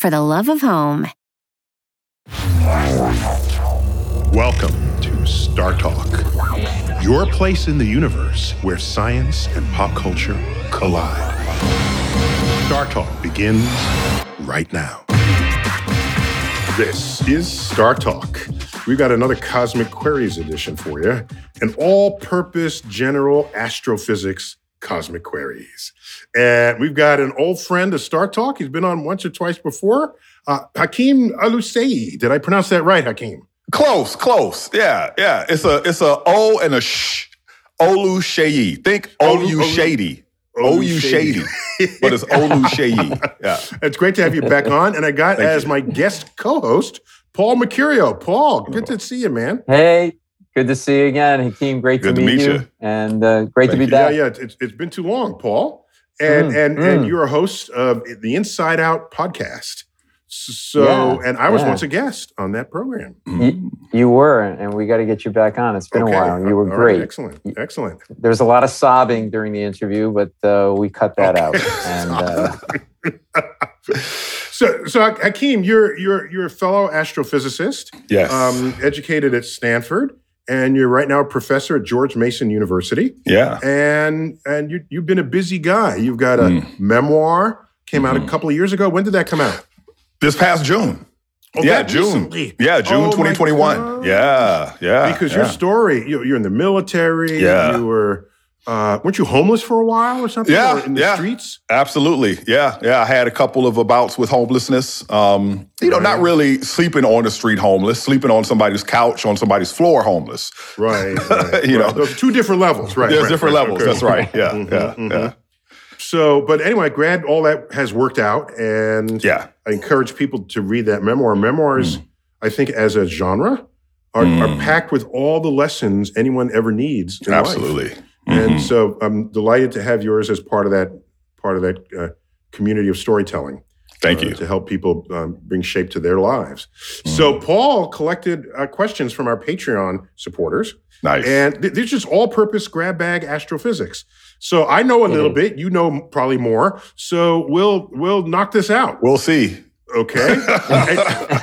for the love of home. Welcome to Star Talk, your place in the universe where science and pop culture collide. Star Talk begins right now. This is Star Talk. We've got another Cosmic Queries edition for you an all purpose general astrophysics Cosmic Queries. And we've got an old friend of Star Talk. He's been on once or twice before. Uh, Hakeem Alusei. Did I pronounce that right, Hakeem? Close, close. Yeah, yeah. It's a it's a O and a sh. Olu Shayi. Think Olu- Olu Olu- Shady. Olu Olu Shady. Shady. but it's Olu Shayi. Yeah. It's great to have you back on. And I got Thank as you. my guest co host, Paul Mecurio. Paul, good to see you, man. Hey, good to see you again, Hakeem. Great Good to to meet, meet you, you. and uh, great Thank to be you. Yeah, back. yeah. It's, it's been too long, Paul. And Mm, and and mm. you're a host of the Inside Out podcast. So, Yeah, and I was yeah. once a guest on that program. You, you were, and we got to get you back on. It's been Okay. a while. You were All right, great. Excellent. Excellent. There was a lot of sobbing during the interview, but uh, we cut that out. And uh, So, so Hakeem, you're you're you're a fellow astrophysicist, Yes. um, educated at Stanford, and you're right now a professor at George Mason University. yeah. And and you you've been a busy guy. You've got a Mm. memoir came out a Mhm. couple of years ago. When did that come out? This past June. Oh, yeah, June. recently. Yeah, June Oh, 2021. Yeah, yeah. because yeah. your story, you, you're in the military. Yeah. You were, uh, weren't you homeless for a while or something? Yeah, Or in the yeah. streets. Absolutely. Yeah. Yeah. I had a couple of bouts with homelessness. Um, you know, not really sleeping on the street homeless, sleeping on somebody's couch, on somebody's floor homeless. Right. right, You right. know. those are two different levels, right? There's right, different right, levels. okay. That's right. Yeah. Mhm, yeah. mhm. Yeah. So, but anyway, glad all that has worked out, and Yeah. I encourage people to read that memoir. Memoirs, I think, as a genre, are, Mm. are packed with all the lessons anyone ever needs. In life. And Mhm. so, I'm delighted to have yours as part of that part of that uh, community of storytelling. Thank uh, you. to help people um, bring shape to their lives. So Paul collected uh, questions from our Patreon supporters, Nice. and th- these are just all-purpose grab bag astrophysics. So I know a little bit, you know probably more. So we'll we'll knock this out, we'll see. okay?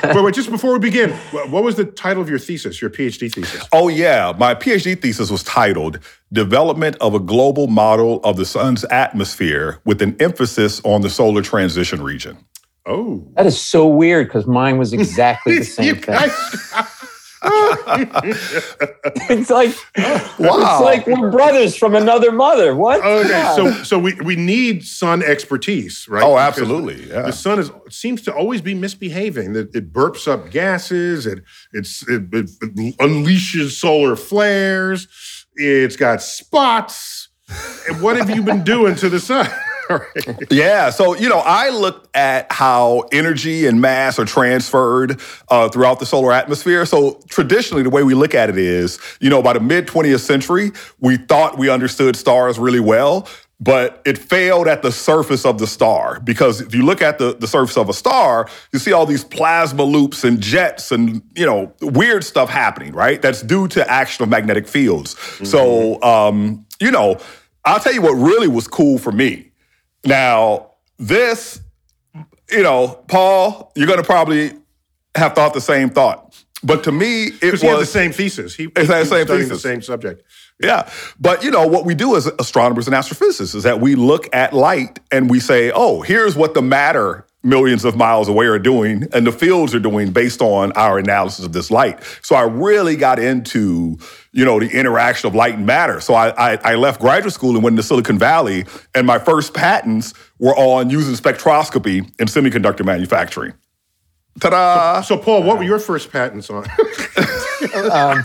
but, wait, just before we begin, what was the title of your thesis, your PhD thesis? Oh, yeah. My PhD thesis was titled Development of a Global Model of the Sun's Atmosphere with an emphasis on the solar transition region. Oh, that is so weird because mine was exactly the same thing. it's like Wow. it's like we're brothers from another mother. What? Okay, Yeah. so so we, we need sun expertise, right? Oh, Because absolutely. Yeah. The sun is seems to always be misbehaving. It, it burps up gases. It it's it, it, it unleashes solar flares. It's got spots. And what have you been doing to the sun? Yeah. So, you know, I looked at how energy and mass are transferred uh, throughout the solar atmosphere. So, traditionally, the way we look at it is, you know, by the mid 20th century, we thought we understood stars really well. But it failed at the surface of the star because if you look at the, the surface of a star, you see all these plasma loops and jets and you know weird stuff happening, right? That's due to action of magnetic fields. So um, you know, I'll tell you what really was cool for me. Now, this, you know, Paul, you're going to probably have thought the same thought. But to me, it was he the same thesis. He, he that was same thesis. the same subject. Yeah. But you know, what we do as astronomers and astrophysicists is that we look at light and we say, oh, here's what the matter millions of miles away are doing and the fields are doing based on our analysis of this light. So I really got into, you know, the interaction of light and matter. So I, I, I left graduate school and went to Silicon Valley, and my first patents were on using spectroscopy in semiconductor manufacturing. Ta-da! So, Paul, what were your first patents on? um,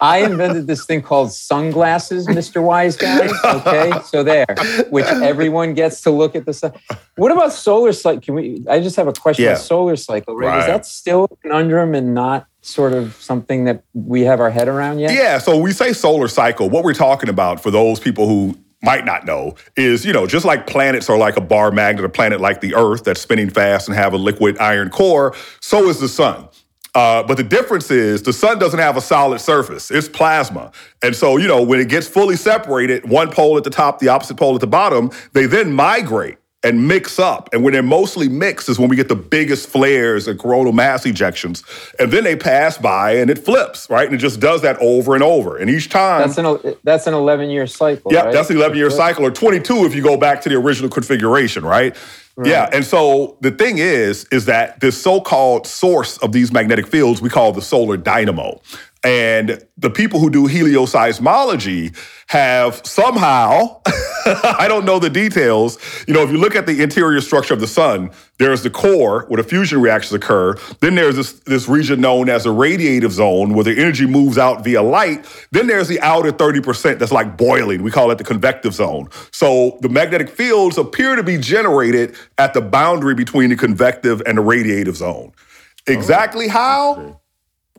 I invented this thing called sunglasses, Mr. Wise Guy. Okay, so there, which everyone gets to look at the sun. What about solar cycle? Can we? I just have a question Yeah. about solar cycle. Right? Right. Is that still a conundrum and not sort of something that we have our head around yet? Yeah, so we say solar cycle. What we're talking about for those people who might not know is, you know, just like planets are like a bar magnet, a planet like the Earth that's spinning fast and have a liquid iron core, so is the sun. Uh, but the difference is the sun doesn't have a solid surface. It's plasma. And so, you know, when it gets fully separated, one pole at the top, the opposite pole at the bottom, they then migrate and mix up. And when they're mostly mixed is when we get the biggest flares and coronal mass ejections. And then they pass by and it flips, right? And it just does that over and over. And each time. That's an that's an eleven year cycle. Yeah, right? that's an 11 year cycle, or 22 if you go back to the original configuration, right? Yeah, and so the thing is, is that this so called source of these magnetic fields we call the solar dynamo. And the people who do helioseismology have somehow, I don't know the details. You know, if you look at the interior structure of the sun, there's the core where the fusion reactions occur. Then there's this, this region known as the radiative zone where the energy moves out via light. Then there's the outer 30% that's like boiling. We call it the convective zone. So the magnetic fields appear to be generated at the boundary between the convective and the radiative zone. Oh, exactly how?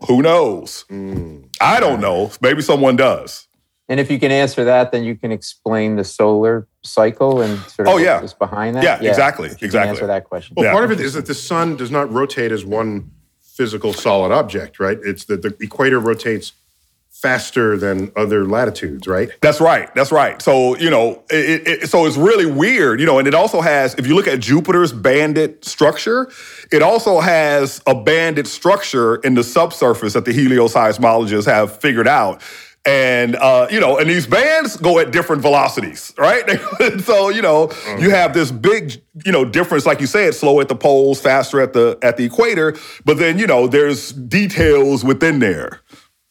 Who knows? Mm. I don't know. Maybe someone does. And if you can answer that, then you can explain the solar cycle and sort of Oh, yeah. what's behind that. Yeah, exactly, if you can exactly. Answer that question. Well, Yeah. part of it is that the sun does not rotate as one physical solid object, right? It's that the equator rotates faster than other latitudes, right? That's right. That's right. So you know, it, it, so it's really weird, you know, and it also has. If you look at Jupiter's banded structure, it also has a banded structure in the subsurface that the helioseismologists have figured out. And uh, you know, and these bands go at different velocities, right? so you know, you have this big, you know, difference, like you said, slow at the poles, faster at the at the equator. But then you know, there's details within there.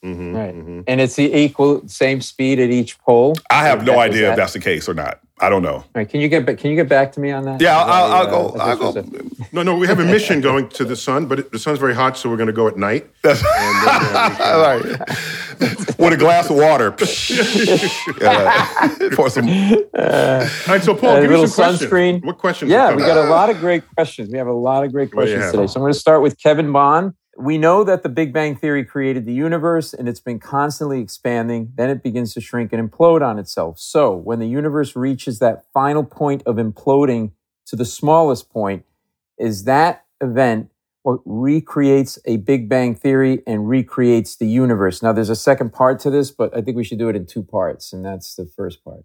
Right. And it's the equal same speed at each pole. I have no that- idea if that's the case or not. I don't know. All right, can you get back? Can you get back to me on that? Yeah, that I'll, a, I'll uh, go. I'll go. a- No, no, we have a mission going to the sun, but it, the sun's very hot, so we're going to go at night. That's then, uh, we can- All right. With a glass of water. Yeah. For some. All right, so Paul, A give me little sunscreen. What questions? Yeah, we got a lot of great questions. We have a lot of great What do you questions today. So I'm going to start with Kevin Bond. We know that the Big Bang Theory created the universe and it's been constantly expanding. Then it begins to shrink and implode on itself. So when the universe reaches that final point of imploding to the smallest point, is that event what recreates a Big Bang Theory and recreates the universe? Now, there's a second part to this, but I think we should do it in two parts. And that's the first part.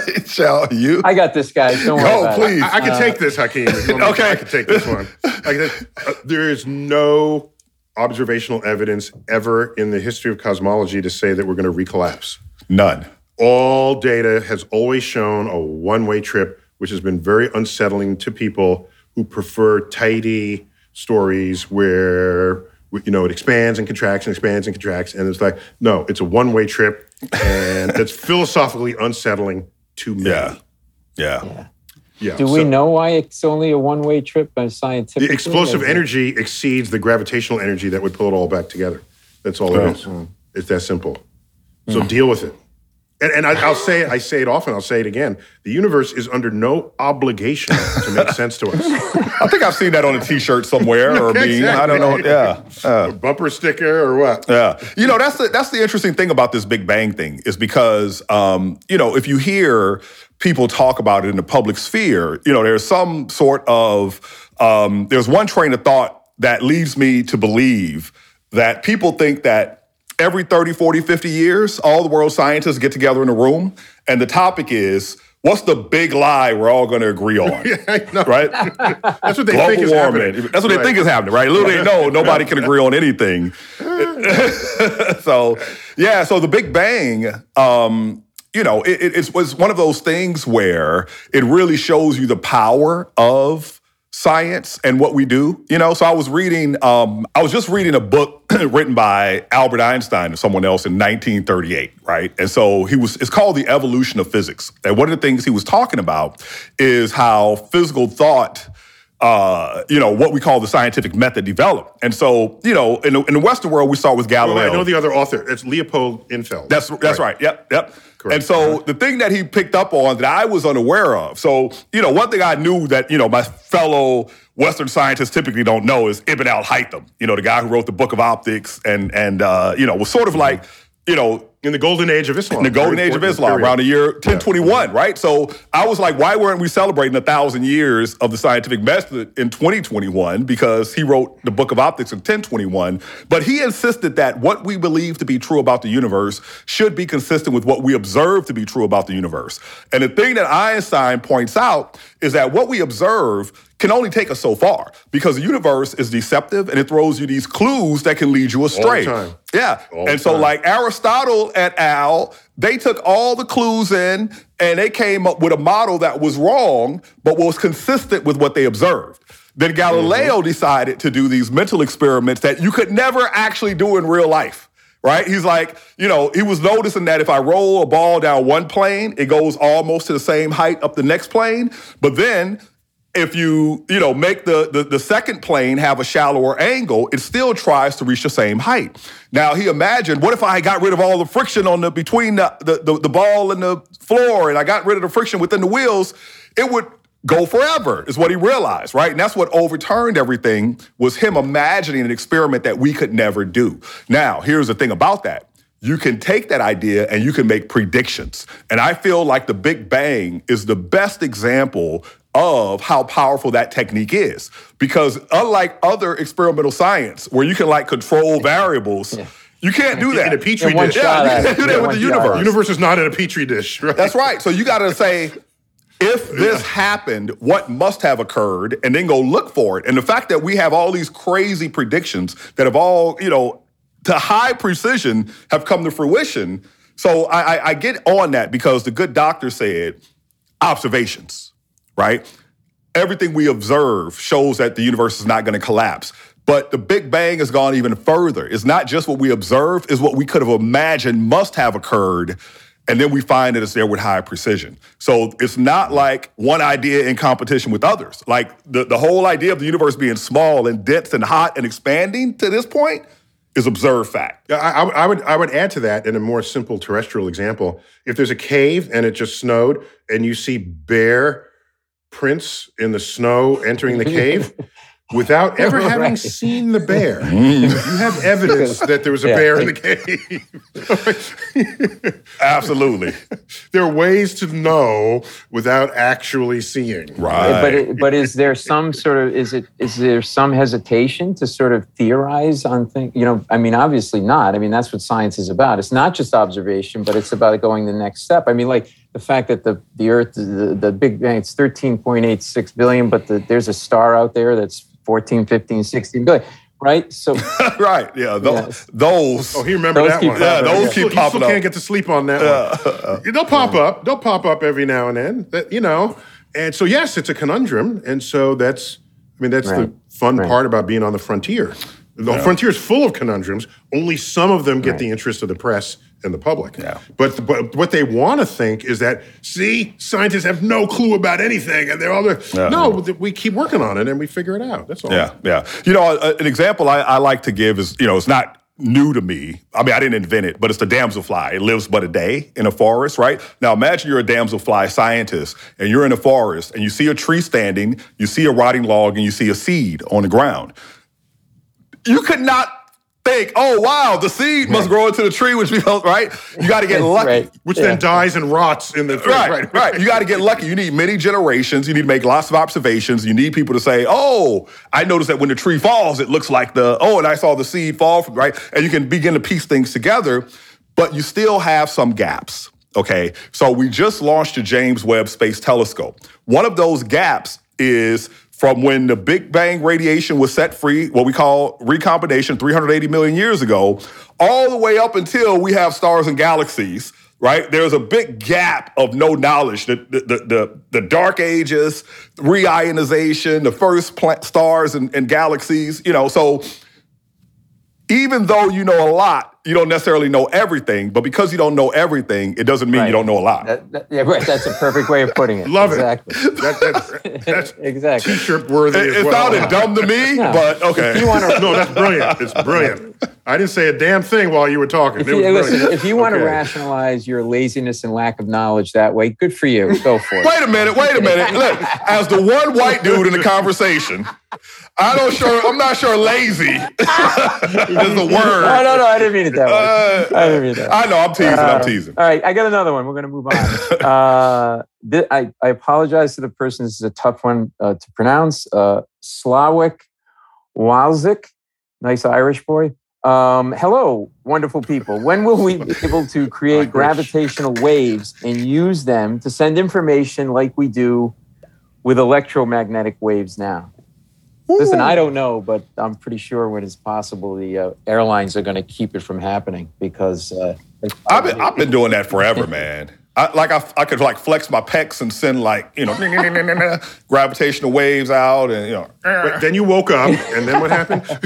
Shall you? I got this, guys. Don't worry Go, about it. please. I, I can take this, Hakeem. if you want me to. Okay. I can take this one. I can- uh, there is no observational evidence ever in the history of cosmology to say that we're going to recollapse. None. All data has always shown a one-way trip, which has been very unsettling to people who prefer tidy stories where you know it expands and contracts and expands and contracts, and it's like no, it's a one-way trip, and it's philosophically unsettling to me. Yeah. Yeah. Yeah. Do we so- know why it's only a one-way trip by scientific? The explosive energy exceeds the gravitational energy that would pull it all back together. That's all it oh. is. Hmm. It's that simple. So hmm. deal with it. And, and I, will say it, I say it often, I'll say it again. The universe is under no obligation to make sense to us. I think I've seen that on a t-shirt somewhere or. Exactly. I don't know. Yeah. Uh, a bumper sticker or what? Yeah. You know, that's the that's the interesting thing about this Big Bang thing is because um, you know, if you hear people talk about it in the public sphere, you know, there's some sort of um, there's one train of thought that leads me to believe that people think that every 30, 40, 50 years, all the world scientists get together in a room, and the topic is what's the big lie we're all going to agree on? yeah, right? That's what they Global think is warming. happening. That's what they Right. think is happening, right? Little they know, nobody can agree on anything. so, yeah, so the Big Bang, um, you know, it, it, it was one of those things where it really shows you the power of science and what we do. You know, so I was reading, um, I was just reading a book written by Albert Einstein and someone else in 1938, right? And so he was, it's called The Evolution of Physics. And one of the things he was talking about is how physical thought uh, you know, what we call the scientific method developed. And so, you know, in the, in the Western world, we start with Galileo. I know the other author. It's Leopold Infeld. That's that's right. Yep, yep. Correct. And so the thing that he picked up on that I was unaware of. So you know, one thing I knew that you know my fellow Western scientists typically don't know is Ibn al Haytham. You know, the guy who wrote the Book of Optics and and uh, you know was sort of like you know in the golden age of Islam. in the golden age of Islam, period. around the year 1021, right? So I was like, why weren't we celebrating a thousand years of the scientific method in 2021? Because he wrote the Book of Optics in 1021. But he insisted that what we believe to be true about the universe should be consistent with what we observe to be true about the universe. And the thing that Einstein points out is that what we observe can only take us so far because the universe is deceptive and it throws you these clues that can lead you astray. time. Yeah. All and so, time. like Aristotle et al., they took all the clues in and they came up with a model that was wrong, but was consistent with what they observed. Then Galileo Mm-hmm. decided to do these mental experiments that you could never actually do in real life. Right? He's like, you know, he was noticing that if I roll a ball down one plane, it goes almost to the same height up the next plane. But then if you you know make the, the the second plane have a shallower angle, it still tries to reach the same height. Now he imagined, what if I got rid of all the friction on the between the the, the, the ball and the floor, and I got rid of the friction within the wheels? It would go forever, is what he realized, right? And that's what overturned everything was him imagining an experiment that we could never do. Now, here's the thing about that you can take that idea and you can make predictions. And I feel like the Big Bang is the best example of how powerful that technique is. Because unlike other experimental science where you can like control variables, you can't do that. In a petri In dish. yeah, you can't do that with the universe. The universe is not in a petri dish, right? That's right. So you got to say, if this happened, what must have occurred, and then go look for it. And the fact that we have all these crazy predictions that have all, you know, to high precision have come to fruition. So I, I, I get on that because the good doctor said observations, right? Everything we observe shows that the universe is not going to collapse. But the Big Bang has gone even further. It's not just what we observe, it's what we could have imagined must have occurred. And then we find that it's there with high precision. So it's not like one idea in competition with others. Like the, the whole idea of the universe being small and dense and hot and expanding to this point is observed fact. I, I- I would I would add to that in a more simple terrestrial example. If there's a cave and it just snowed, and you see bear prints in the snow entering the cave, without ever having seen the bear, you have evidence that there was a Yeah. bear in the cave. Absolutely. there are ways to know without actually seeing. Right. But it, but is there some sort of is it is there some hesitation to sort of theorize on things? You know, I mean, obviously not. I mean, that's what science is about. It's not just observation, but it's about going the next step. I mean, like the fact that the the Earth, the, the Big Bang, it's thirteen point eight six billion, but the, there's a star out there that's 14, 15, 16 billion, right? So right. Yeah. Those. Yes. those Oh, he remembered that one. popping up. Yeah, those You keep still- you popping still up. can't get to sleep on that one. They'll pop up. They'll pop up every now and then. That you know. And so yes, it's a conundrum. And so that's I mean that's the fun Right. part about being on the frontier. The frontier is full of conundrums. Only some of them get the interest of the press and the public. Yeah. But but what they want to think is that see, scientists have no clue about anything, and they're all there. Yeah. No, we keep working on it and we figure it out. That's all. Yeah, yeah. You know, an example I, I like to give is, you know, it's not new to me. I mean, I didn't invent it, but it's the damselfly. It lives but a day in a forest, right? Now imagine you're a damselfly scientist and you're in a forest and you see a tree standing, you see a rotting log, and you see a seed on the ground. You could not think, oh wow, the seed must grow into the tree, which becomes right. You got to get lucky, Right. Which Yeah. then dies and rots in the Right, right, You got to get lucky. You need many generations. You need to make lots of observations. You need people to say, "Oh, I noticed that when the tree falls, it looks like the oh, and I saw the seed fall." From, right, and you can begin to piece things together, but you still have some gaps. Okay, so we just launched the James Webb Space Telescope. One of those gaps is from when the Big Bang radiation was set free, what we call recombination 380 million years ago, all the way up until we have stars and galaxies, right? There's a big gap of no knowledge. The, the, the, the, dark ages, reionization, the first stars and, and galaxies, you know, so even though you know a lot, you don't necessarily know everything. But because you don't know everything, it doesn't mean Right. you don't know a lot. That- that- yeah, right. That's a perfect way of putting it. Love exactly. it. That, that, that's Exactly. t-shirt worthy It, as it well. sounded dumb to me, but okay. If You want to No, that's brilliant. It's brilliant. I didn't say a damn thing while you were talking. If It was you, listen, brilliant. if you want to rationalize your laziness and lack of knowledge that way, good for you. Go for it. Wait a minute, wait a minute. Look, as the one white dude in the conversation, I don't sure I'm not sure lazy is the word. No, no, no. I didn't mean it that way. Uh, I didn't it that. I know, I'm teasing, Uh, I'm teasing. All right, I got another one. We're going to move on. Uh, thi- I, I apologize to the person. This is a tough one uh, to pronounce. Uh, Slawik Walzik, nice Irish boy. Um, hello, wonderful people. When will we be able to create gravitational waves and use them to send information like we do with electromagnetic waves now? Listen, I don't know, but I'm pretty sure when it's possible, the uh, airlines are going to keep it from happening because uh, I've been, I've been doing that forever, man. I, like I, I could like flex my pecs and send like you know gravitational waves out and you know. But then you woke up, and then what happened?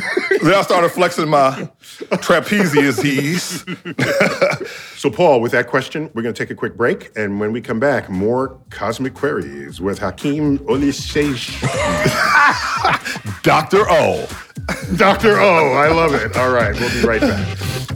Then I started flexing my trapezius. So, Paul, with that question, we're going to take a quick break, and when we come back, more cosmic queries with Hakim Oliseish. Doctor O. Doctor O. I love it. All right, we'll be right back.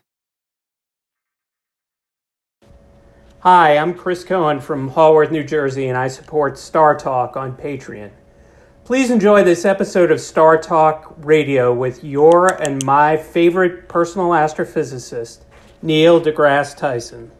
Hi, I'm Chris Cohen from Haworth, New Jersey, and I support Star Talk on Patreon. Please enjoy this episode of Star Talk Radio with your and my favorite personal astrophysicist, Neil deGrasse Tyson.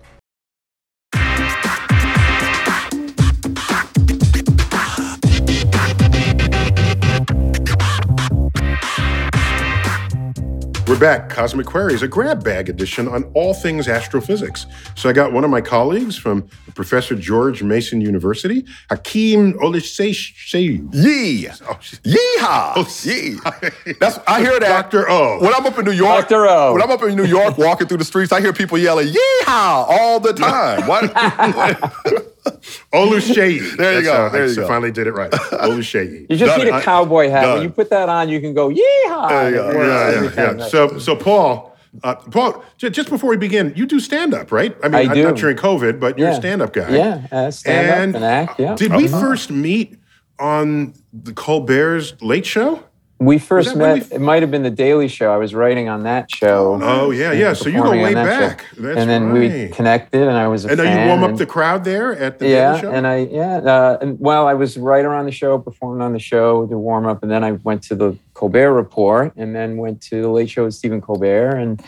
Back. Cosmic Queries, a grab bag edition on all things astrophysics. So I got one of my colleagues from Professor George Mason University, Hakeem Olise Yee. Oh, Yeehaw. Oh, Yee. That's I hear that. Dr. O. When I'm up in New York, Dr. O. When I'm up in New York walking through the streets, I hear people yelling "Yeehaw" all the time. What? Oluseyi. There you That's go, how there I you go. finally did it right. Oluseyi. You just Done need a cowboy hat. Done. When you put that on, you can go, yeehaw. There you go. Yeah, every yeah, yeah. So, so Paul, uh, Paul, j- just before we begin, you do stand up, right? I mean, I do. not during COVID, but you're a stand up guy. Yeah, uh, stand up and act, yeah. Did we first meet on the Colbert's Late Show? We first met. we- It might have been the Daily Show. I was writing on that show. Oh, yeah, yeah. So you go way that back. And then we connected, and I was a And then you warm up the crowd there at the yeah, Daily Show? and I yeah, uh, and well, I was writer on the show, performing on the show, the warm up, and then I went to the Colbert Report, and then went to the Late Show with Stephen Colbert, and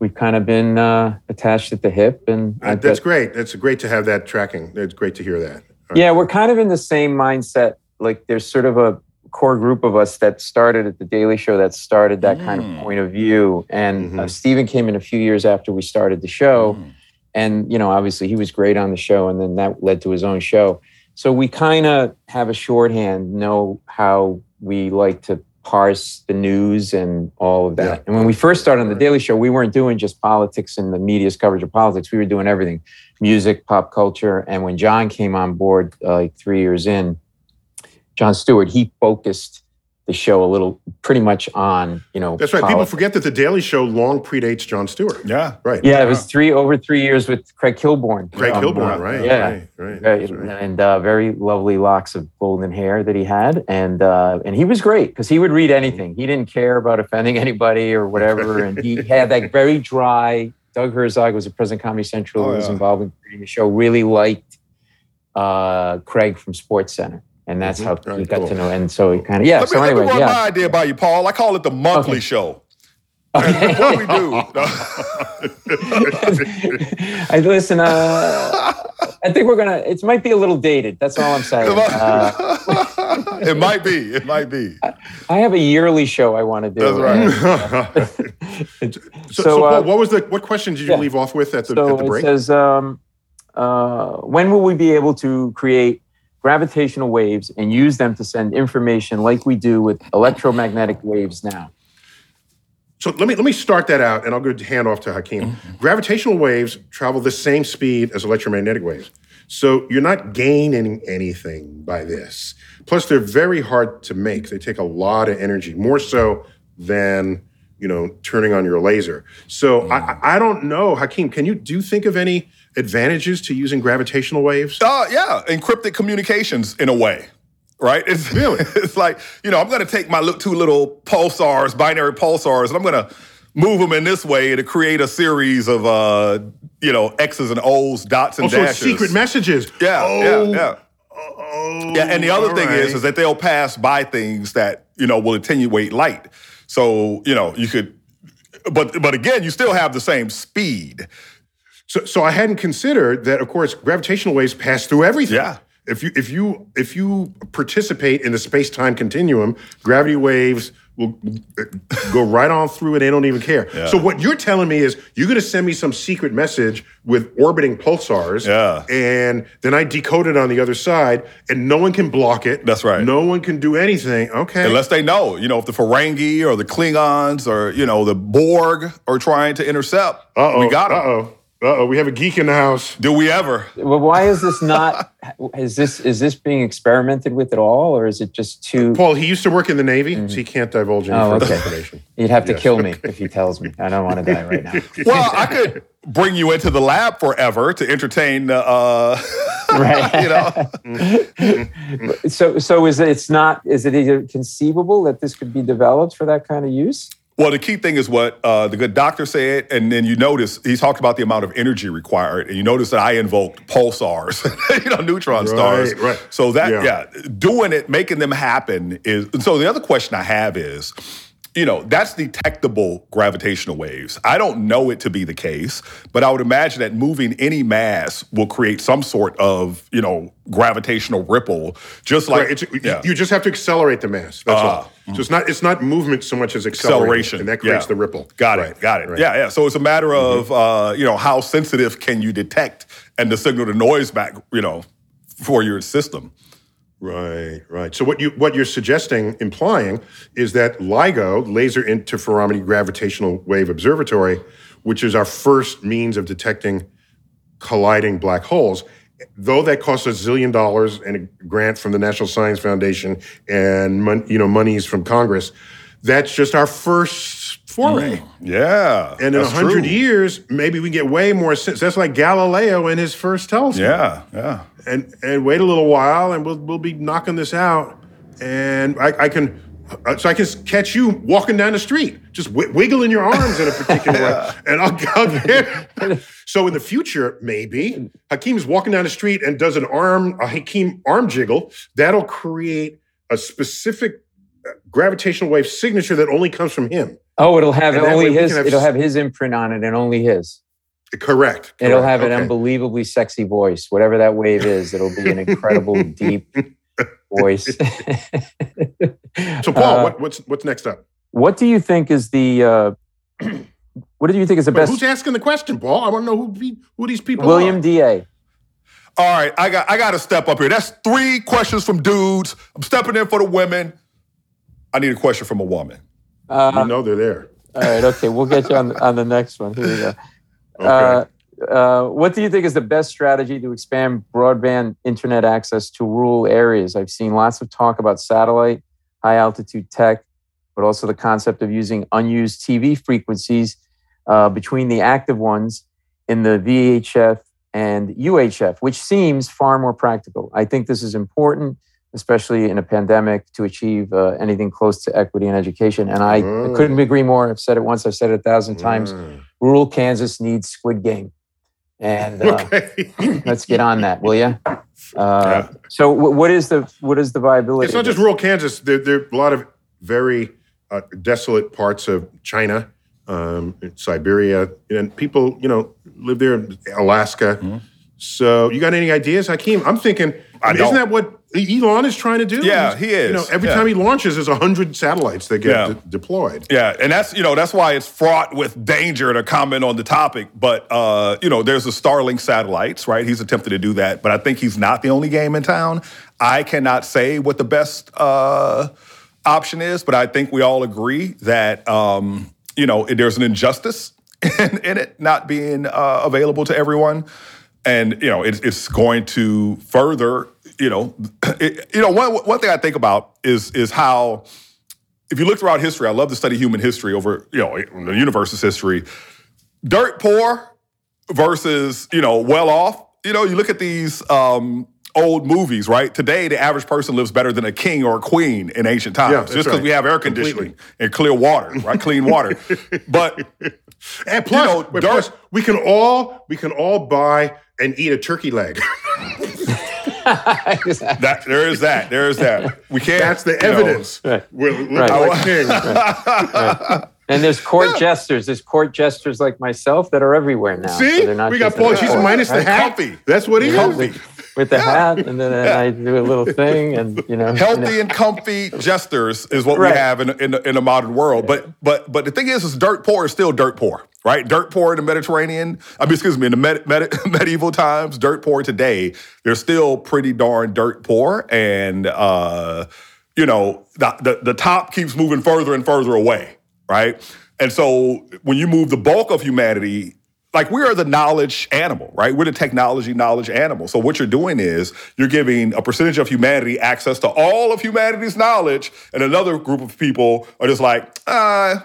we've kind of been uh, attached at the hip, and Uh, that's bet- great. That's great to have that tracking. It's great to hear that. Yeah, we're kind of in the same mindset. Like there's sort of a core group of us that started at the Daily Show that started that kind of point of view. And uh, Mhm. Stephen came in a few years after we started the show. And, you know, obviously he was great on the show and then that led to his own show. So we kind of have a shorthand, know how we like to parse the news and all of that. Yeah. And when we first started on the Daily Show, we weren't doing just politics and the media's coverage of politics. We were doing everything music, pop culture. And when Jon came on board, uh, like three years in, Jon Stewart, he focused the show a little, pretty much on you know. That's right. People forget that the Daily Show long predates Jon Stewart. Yeah. Right. Yeah, it was three over three years with Craig Kilborn. Craig Um, Kilborn, right? Yeah. Right. right. Right. and uh, very lovely locks of golden hair that he had, and uh, and he was great because he would read anything. He didn't care about offending anybody or whatever, and he had that very dry. Doug Herzog was at Present Comedy Central, Oh, was yeah. involved in creating the show. Really liked uh, Craig from Sports Center, and that's how Mhm. Right, he got cool. to know. And so he kind of yeah. Let me, so let me run yeah. my idea by you, Paul. I call it the monthly Okay. show. Okay. What we do. I listen. Uh, I think we're gonna. It might be a little dated. That's all I'm saying. Uh, it might be. It might be. I have a yearly show I want to do. That's right. And- So, so, So, uh, Paul, what was the what question did you yeah. leave off with at the so at the it says, um, uh, when will we be able to create gravitational waves and use them to send information like we do with electromagnetic waves now? So let me let me start that out, and I'll go hand off to Hakeem. Mm-hmm. Gravitational waves travel the same speed as electromagnetic waves, so you're not gaining anything by this. Plus, they're very hard to make. They take a lot of energy, more so than you know turning on your laser. So I, mm. I I don't know, Hakeem. Can you do you think of any advantages to using gravitational waves? Uh, yeah, encrypted communications in a way, right? It's Really? It's like you know, I'm going to take my two little pulsars, binary pulsars, and I'm going to move them in this way to create a series of uh, you know X's and O's, dots and Also, dashes. secret messages. Yeah, oh, yeah, yeah. Oh, Yeah, and the other thing is, is that they'll pass by things that you know will attenuate light. So you know you could, but but again, you still have the same speed. So, so I hadn't considered that. Of course, gravitational waves pass through everything. Yeah. If you if you if you participate in the space time continuum, gravity waves will go right on through and They don't even care. Yeah. So what you're telling me is you're going to send me some secret message with orbiting pulsars. Yeah. And then I decode it on the other side, and no one can block it. That's right. No one can do anything. Okay. Unless they know, you know, if the Ferengi or the Klingons or you know the Borg are trying to intercept, Uh-oh. we got them. Uh-oh. Uh-oh. We have a geek in the house. Do we ever? Well, why is this not? Is this is this being experimented with at all, or is it just too? Paul, he used to work in the Navy, so he can't divulge any oh, okay. information. You'd have to Yes. kill me if he tells me. I don't want to die right now. Well, I could bring you into the lab forever to entertain uh, Right. you know. So, so is it? It's not. Is it either conceivable that this could be developed for that kind of use? Well, the key thing is what uh, the good doctor said, and then you notice he talked about the amount of energy required, and you notice that I invoked pulsars, you know, neutron Right, stars. right. So that Yeah. yeah. doing it, making them happen is. So the other question I have is, you know, that's detectable gravitational waves. I don't know it to be the case, but I would imagine that moving any mass will create some sort of, you know, gravitational ripple, just like Right, it's, yeah. You just have to accelerate the mass. That's Ah, all. So it's not it's not movement so much as acceleration, acceleration, and that creates yeah. the ripple. Got Right, it, got it. right. Yeah, yeah. So it's a matter of uh, you know how sensitive can you detect and the signal to noise back, you know, for your system. Right, right. So what you what you're suggesting, implying, is that LIGO, Laser Interferometry Gravitational Wave Observatory, which is our first means of detecting colliding black holes, though that costs a zillion dollars and a grant from the National Science Foundation and mon- you know monies from Congress, that's just our first foray. Yeah, And in a hundred true. years, maybe we get way more sense. That's like Galileo and his first telescope Yeah, yeah. and and wait a little while, and we'll we'll be knocking this out, and I, I can. uh, So I can catch you walking down the street, just wi- wiggling your arms in a particular way, and I'll, I'll get. So in the future, maybe Hakeem's walking down the street and does an arm, a Hakeem arm jiggle. That'll create a specific gravitational wave signature that only comes from him. Oh, it'll have And only his. have it'll s- have his imprint on it and only his. Correct. It'll correct, have an unbelievably sexy voice. Whatever that wave is, it'll be an incredible deep voice. So Paul, Uh, what, what's what's next up? what do you think is the? Uh, what do you think is the Wait, best? who's asking the question, Paul? I want to know who who these people William are. Da. All right, I got I got to step up here. That's three questions from dudes. I'm stepping in for the women. I need a question from a woman. Uh, you know they're there. all right. Okay, we'll get you on on the next one. Here we go. Okay. Uh, uh, what do you think is the best strategy to expand broadband internet access to rural areas? I've seen lots of talk about satellite, high altitude tech, but also the concept of using unused TV frequencies uh, between the active ones in the VHF and UHF, which seems far more practical. I think this is important, especially in a pandemic, to achieve uh, anything close to equity in education. And I, I Mm. couldn't agree more. I've said it once, I've said it a thousand times Mm. rural Kansas needs Squid Game. And uh, Okay. let's get on that, will you? Uh, Yeah. So, w- what is the what is the viability? it's not just rural Kansas. There, there are a lot of very uh, desolate parts of China, um, Siberia, and people, you know, live there in Alaska. Mm-hmm. So, you got any ideas, Hakeem? I'm thinking, I isn't don't. that what Elon is trying to do? Yeah, He's- he is. You know, every Yeah. time he launches, there's hundred satellites that get Yeah. de- deployed. Yeah, and that's you know that's why it's fraught with danger to comment on the topic. But uh, you know, there's the Starlink satellites, right? He's attempted to do that, but I think he's not the only game in town. I cannot say what the best uh, option is, but I think we all agree that um, you know there's an injustice in, in it not being uh, available to everyone, and you know it, it's going to further. You know, it, you know one one thing I think about is is how if you look throughout history, I love to study human history over, you know, the universe's history. Dirt poor versus, you know, well off. You know, you look at these um, old movies, right? Today, the average person lives better than a king or a queen in ancient times, Yeah, just because right. we have air conditioning Completely. and clear water, right? Clean water. But And plus, know, wait, dirt- plus, we can all we can all buy and eat a turkey leg. that there is that. There is that. We can't. That's the you know, evidence. Right. We're living Right. like kings. and there's court jesters. There's court jesters like myself that are everywhere now. See, So they're not we got just Paul. Oh, the She's minus the Right. hat. Comfy. That's what he Comfy. is. With the hat, and then I do a little thing, and you know, you know. healthy and comfy jesters is what Right. we have in in the, in the modern world. But but but the thing is, is dirt poor is still dirt poor, right? Dirt poor in the Mediterranean. I mean, excuse me, in the med, med, medieval times, dirt poor today, they're still pretty darn dirt poor, and uh, you know the, the the top keeps moving further and further away, right? And so when you move the bulk of humanity like we are the knowledge animal, right? We're the technology knowledge animal. So what you're doing is you're giving a percentage of humanity access to all of humanity's knowledge, and another group of people are just like, uh,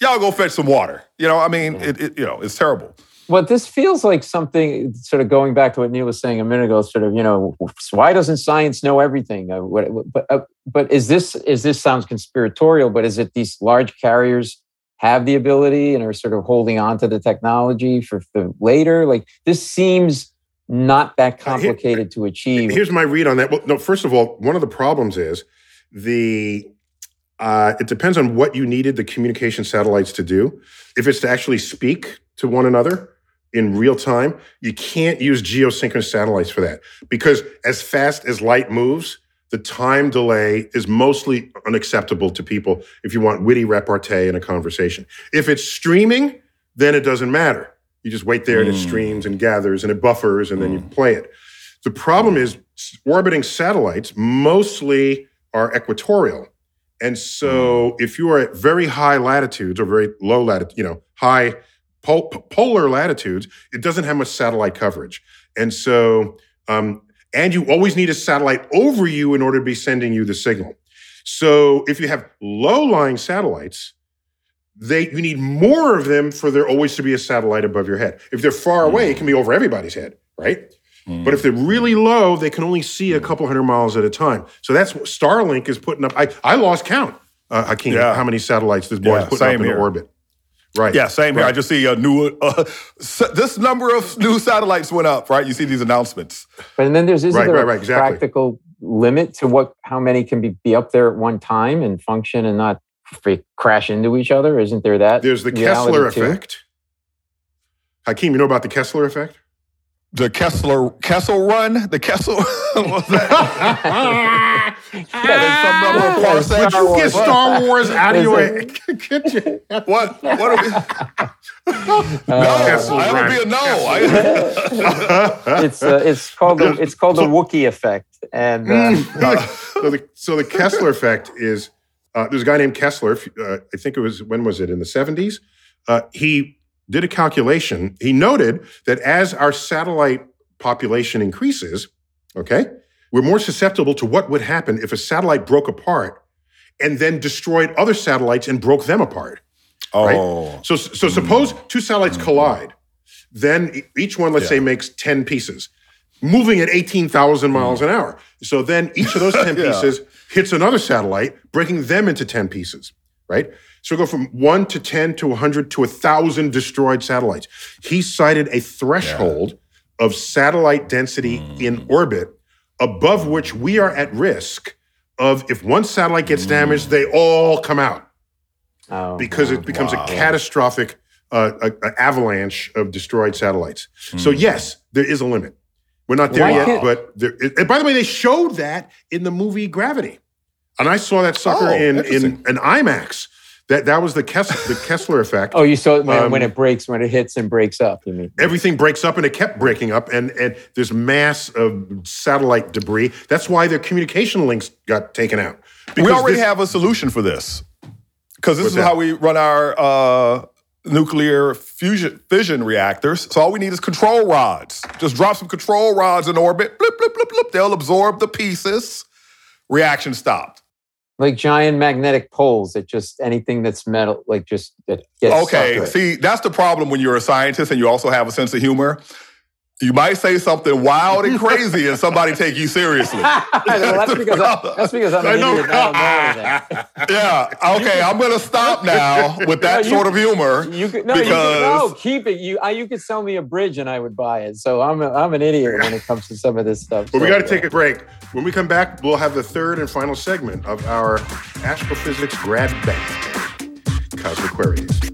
y'all go fetch some water. You know, I mean, it, it you know, it's terrible. Well, this feels like something sort of going back to what Neil was saying a minute ago. Sort of, you know, why doesn't science know everything? Uh, but uh, but is this is this sounds conspiratorial? But is it these large carriers have the ability and are sort of holding on to the technology for, for later? Like this seems not that complicated to achieve. Here's my read on that. Well, no, first of all, one of the problems is the uh, it depends on what you needed the communication satellites to do. If it's to actually speak to one another in real time, you can't use geosynchronous satellites for that because as fast as light moves, the time delay is mostly unacceptable to people if you want witty repartee in a conversation. If it's streaming, then it doesn't matter. You just wait there and it hmm. streams and gathers and it buffers and then you hmm. play it. The problem is orbiting satellites mostly are equatorial. And so hmm. if you are at very high latitudes or very low latitude, you know, high pol- polar latitudes, it doesn't have much satellite coverage. And so, um, and you always need a satellite over you in order to be sending you the signal. So if you have low-lying satellites, they you need more of them for there always to be a satellite above your head. If they're far hmm. away, it can be over everybody's head, right? Hmm. But if they're really low, they can only see a hmm. couple hundred miles at a time. So that's what Starlink is putting up. I, I lost count, uh, Hakeem, Yeah. how many satellites this boy Yeah, is putting up in orbit. Right. Yeah, same here. Right. I just see a new. Uh, s- this number of new satellites went up, right? You see these announcements. But and then there's isn't Right, there right, a right, exactly. practical limit to what how many can be, be up there at one time and function and not f- crash into each other? Isn't there that? There's the reality Kessler too? effect. Hakeem, you know about the Kessler effect? The Kessler Kessel run, the Kessel. what's that? There's some number of parsecs. Would you get Star Wars out of your kitchen? What? What are we? no, Kessel I would be a no. I, it's uh, it's called the, it's called the Wookiee effect, and uh, so, the, so the Kessler effect is uh, there's a guy named Kessler. Uh, I think it was when was it in the 70s? Uh, he did a calculation. He noted that as our satellite population increases, okay, we're more susceptible to what would happen if a satellite broke apart and then destroyed other satellites and broke them apart. oh, So, so suppose mm. two satellites mm-hmm. collide, then each one, let's Yeah. say, makes 10 pieces, moving at 18,000 miles mm. an hour. So then each of those 10 Yeah. pieces hits another satellite, breaking them into 10 pieces, right? So go from one to 10 to 100 to 1,000 destroyed satellites. He cited a threshold of satellite density in mm. orbit above which we are at risk of if one satellite gets damaged, they all come out oh, because wow. it becomes Wow. a catastrophic uh, a, a avalanche of destroyed satellites. So hmm. yes, there is a limit. We're not there Why yet, can't- but there. and by the way, they showed that in the movie Gravity, and I saw that sucker Oh, in in an IMAX. That that was the Kessler, the Kessler effect. Oh, you saw it when, Um, when it breaks, when it hits and breaks up. You mean? Everything breaks up, and it kept breaking up, and and there's mass of satellite debris. That's why their communication links got taken out. we already this- have a solution for this because this is that? how we run our uh, nuclear fusion fission reactors. So all we need is control rods. Just drop some control rods in orbit. Blip, blip, blip, blip. They'll absorb the pieces. Reaction stopped. Like giant magnetic poles that just anything that's metal, like just that gets Okay, see, that's the problem when you're a scientist and you also have a sense of humor. You might say something wild and crazy and somebody take you seriously. well, that's because I, that's because I'm I an know. idiot. I don't know. Yeah, okay, I'm gonna stop now with that No, you- sort of humor. You could no, you could, no, keep it. You, I, you could sell me a bridge and I would buy it. So I'm, a, I'm an idiot when it comes to some of this stuff. But we got to take a break. When we come back, we'll have the third and final segment of our astrophysics grad bang, Cosmic Queries.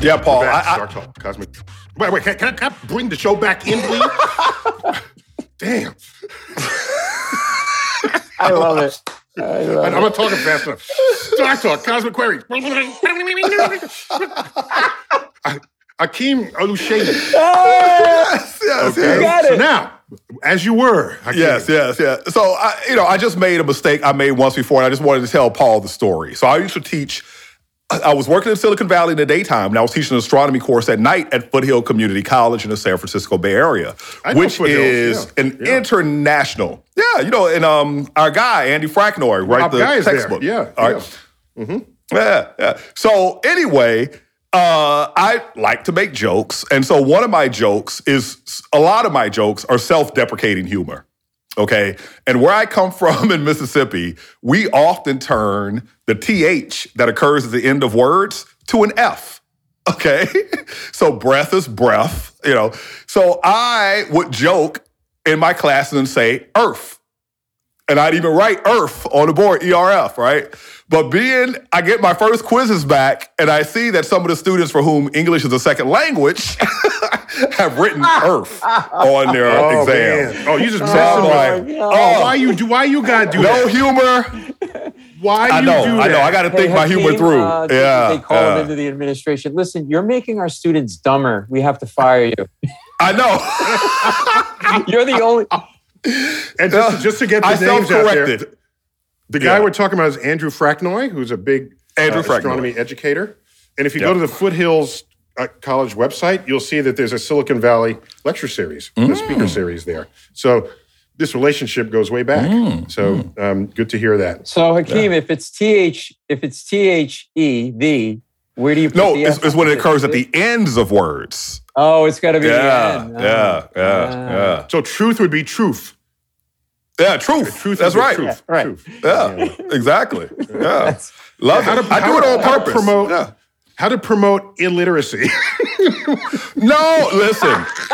Yeah, Paul. I, I, Star Talk, Cosmic. Wait, wait, can, can, I, can I bring the show back in, please? Damn. I love it. I love it. I'm it. not talking fast enough. Star Talk, Cosmic Queries. Hakeem Oluseyi. yes, yes, Okay. yes. So now, as you were. Hakeem. Yes, yes, yes. So I, you know, I just made a mistake I made once before, and I just wanted to tell Paul the story. So I used to teach. I was working in Silicon Valley in the daytime, and I was teaching an astronomy course at night at Foothill Community College in the San Francisco Bay Area, which is yeah, an yeah. international. Yeah, you know, and um, our guy Andy Fraknoi, right? Our the guy is there, textbook. yeah, All right. Yeah, yeah. So anyway, uh, I like to make jokes, and so one of my jokes is a lot of my jokes are self-deprecating humor. Okay, and where I come from in Mississippi, we often turn the th that occurs at the end of words to an f. Okay, so breath is breath. You know, so I would joke in my classes and say earth and I'd even write Earth on the board, ERF, right? But being, I get my first quizzes back, and I see that some of the students for whom English is a second language have written Earth on their Oh, exam. man. Oh, you just So messing with like, Oh, oh, why you do? Why you gotta do no that? humor. Why I you know, do I that? know. I got to think Hey, my humor through. uh, yeah, They call him yeah. into the administration. Listen, you're making our students dumber. We have to fire you. I know. You're the only. And just, just to get the I names out there, self-corrected. The guy Yeah. we're talking about is Andrew Fraknoi, who's a big Andrew uh, Fraknoi. astronomy educator. And if you Yep. go to the Foothills uh, College website, you'll see that there's a Silicon Valley lecture series, a Mm. speaker series there. So this relationship goes way back. Mm. So um, good to hear that. So Hakeem, if it's th, if it's t h e the, where do you? Put No, the it's, F it's when it occurs at the ends of words. Oh, it's got to be. Yeah, the end. yeah, Oh, yeah, ah. yeah. So truth would be truth. Yeah, truth. Truth That's would right. Truth. right. Truth. Yeah, exactly. Yeah, love How it. to- I how do it to- on how to purpose. promote- Yeah. How to promote illiteracy. No, listen.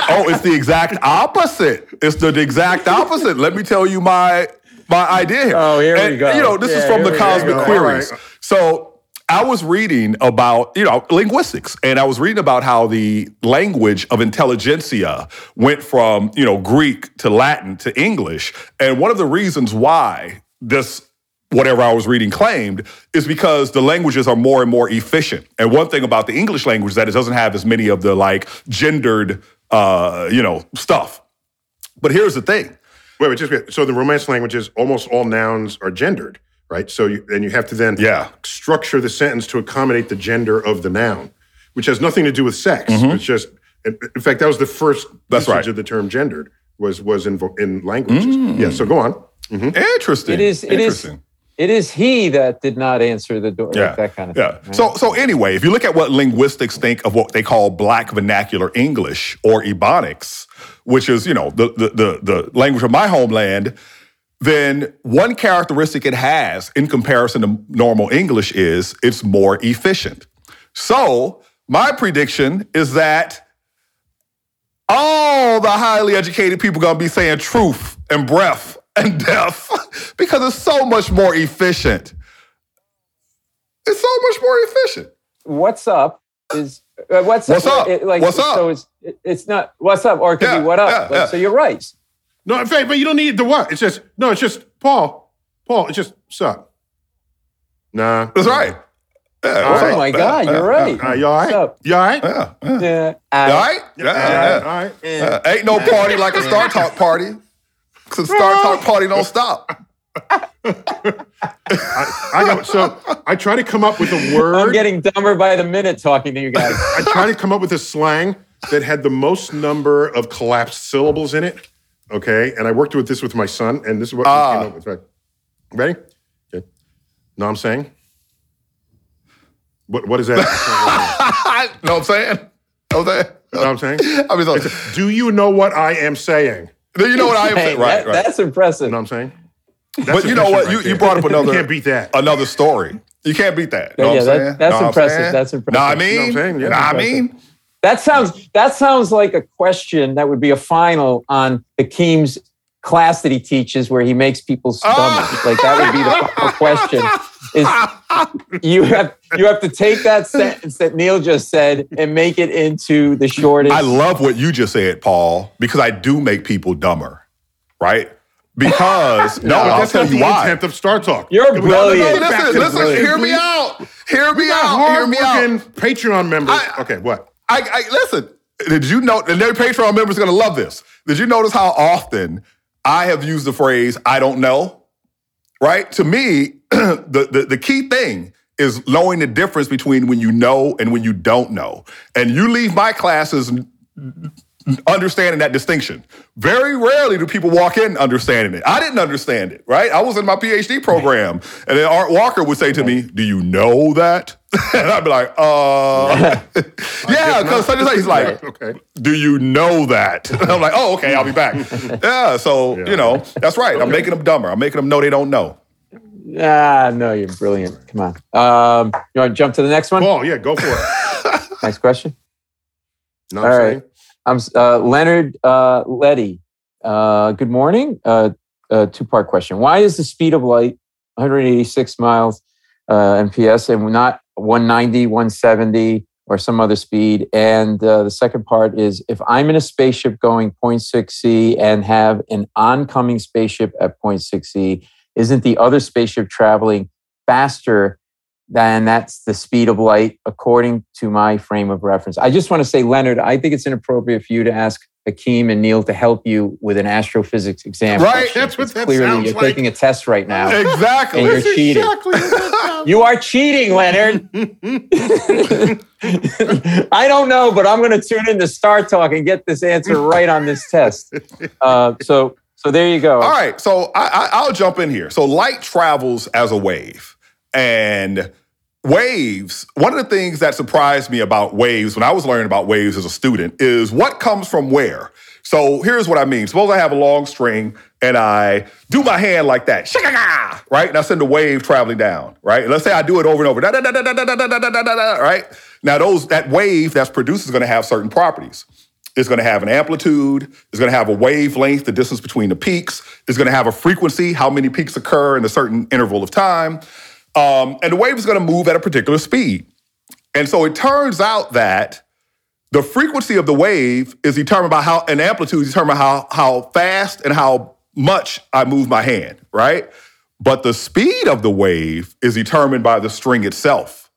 Oh, it's the exact opposite. It's the exact opposite. Let me tell you my my idea here. Oh, here we And, go. You know, this is from the. Cosmic Queries. right. So I was reading about, you know, linguistics, and I was reading about how the language of intelligentsia went from, you know, Greek to Latin to English. And one of the reasons why this whatever I was reading claimed is because the languages are more and more efficient. And one thing about the English language is that it doesn't have as many of the like gendered, uh, you know, stuff. But here's the thing. Wait, wait, just wait. So the Romance languages, almost all nouns are gendered, right? So you, and you have to then Yeah. structure the sentence to accommodate the gender of the noun, which has nothing to do with sex. It's just, in, in fact, that was the first Mm-hmm. That's usage right. of the term gendered was was in vo- in languages. Mm. Yeah. So go on. Interesting. It is. It is. Interesting. It is he that did not answer the door. Yeah, Like that kind of yeah. thing. right? So, so anyway, if you look at what linguistics think of what they call Black vernacular English or Ebonics, which is you know the the the, the language of my homeland, then one characteristic it has in comparison to normal English is it's more efficient. So, my prediction is that all the highly educated people gonna be saying truth and breath and death because it's so much more efficient. It's so much more efficient. what's up is uh, what's, What's up? It, like, What's up? So it's it- it's not what's up, or it could Yeah, be what up. yeah, Like, yeah. So you're right. No, in fact, but you don't need the what. It's just no. It's just Paul. Paul. It's just sup. Nah. That's right. Yeah, Oh up? my God, yeah, you're right. Uh, you all right? What's up? You all right? Yeah, yeah. Yeah. You all right? Yeah, All yeah, right. All right. yeah. Ain't no party like a Star Talk party. Cause Star Talk party don't stop. I, I got so I try to come up with a word. I'm getting dumber by the minute talking to you guys. I try to come up with a slang that had the most number of collapsed syllables in it. Okay, and I worked with this with my son, and this is what Ah. came up with. Right. Ready? Okay. Know what I'm saying? What What is that? know what I'm saying? Know what I'm saying? know what I'm saying? I mean, so, Do you know what I am saying? do you know what I am saying? Right, that- right. That's impressive. You know what I'm saying? But you know what? You, you brought up another. You can't beat that. another story. You can't beat that. Know Yeah, what I'm that- saying? that's Know what I'm impressive. saying? That's impressive. Know what I Know what mean? I'm saying? Yeah, Know what I impressive. mean? That sounds that sounds like a question that would be a final on Hakeem's class that he teaches, where he makes people stomach. Ah. Like that would be the final question. Is you have you have to take that sentence that Neil just said and make it into the shortest. I love what you just said, Paul, because I do make people dumber, right? Because no, No, I'll that's tell not you the why. intent of Star Talk. You're Can we- brilliant. No, Back to listen, listen, brilliant, hear me out. Hear me out. Hear me out. Patreon members. I- okay, what? I, I listen. Did you know? And their Patreon members are going to love this. Did you notice how often I have used the phrase "I don't know"? Right. To me, the, the the key thing is knowing the difference between when you know and when you don't know. And you leave my classes understanding that distinction. Very rarely do people walk in understanding it. I didn't understand it, right? I was in my PhD program, and then Art Walker would say to me, "Do you know that?" and I'd be like, "Uh, yeah," because such and such. He's like, Okay. "Do you know that?" And I'm like, "Oh, okay, I'll be back." yeah, so you know, that's right. I'm making them dumber. I'm making them know they don't know. ah, no, you're brilliant. Come on. Um, you want to jump to the next one? Paul, yeah, go for it. Next question. Know what All I'm right. saying? I'm uh, Leonard uh, Letty. Uh, good morning. Uh, uh, two part question. Why is the speed of light 186 miles uh, MPS and not 190, 170, or some other speed? And uh, the second part is if I'm in a spaceship going 0.6 C and have an oncoming spaceship at 0.6 C, isn't the other spaceship traveling faster then that's the speed of light according to my frame of reference. I just want to say, Leonard, I think it's inappropriate for you to ask Hakeem and Neil to help you with an astrophysics exam. Right, that's what It's that Clearly, sounds you're like. taking a test right now. Exactly. And you're That's cheating. exactly You are cheating, Leonard. I don't know, but I'm going to tune in to Star Talk and get this answer right on this test. Uh, so, so there you go. All right, so I, I, I'll jump in here. So light travels as a wave, and waves one of the things that surprised me about waves when i was learning about waves as a student is what comes from where so here's what i mean suppose i have a long string and i do my hand like that right and i send a wave traveling down right let's say i do it over and over right now those that wave that's produced is going to have certain properties it's going to have an amplitude. It's going to have a wavelength, the distance between the peaks. It's going to have a frequency, how many peaks occur in a certain interval of time. Um, and the wave is going to move at a particular speed. And so it turns out that the frequency of the wave is determined by how, and amplitude is determined by how, how fast and how much I move my hand, right? But the speed of the wave is determined by the string itself.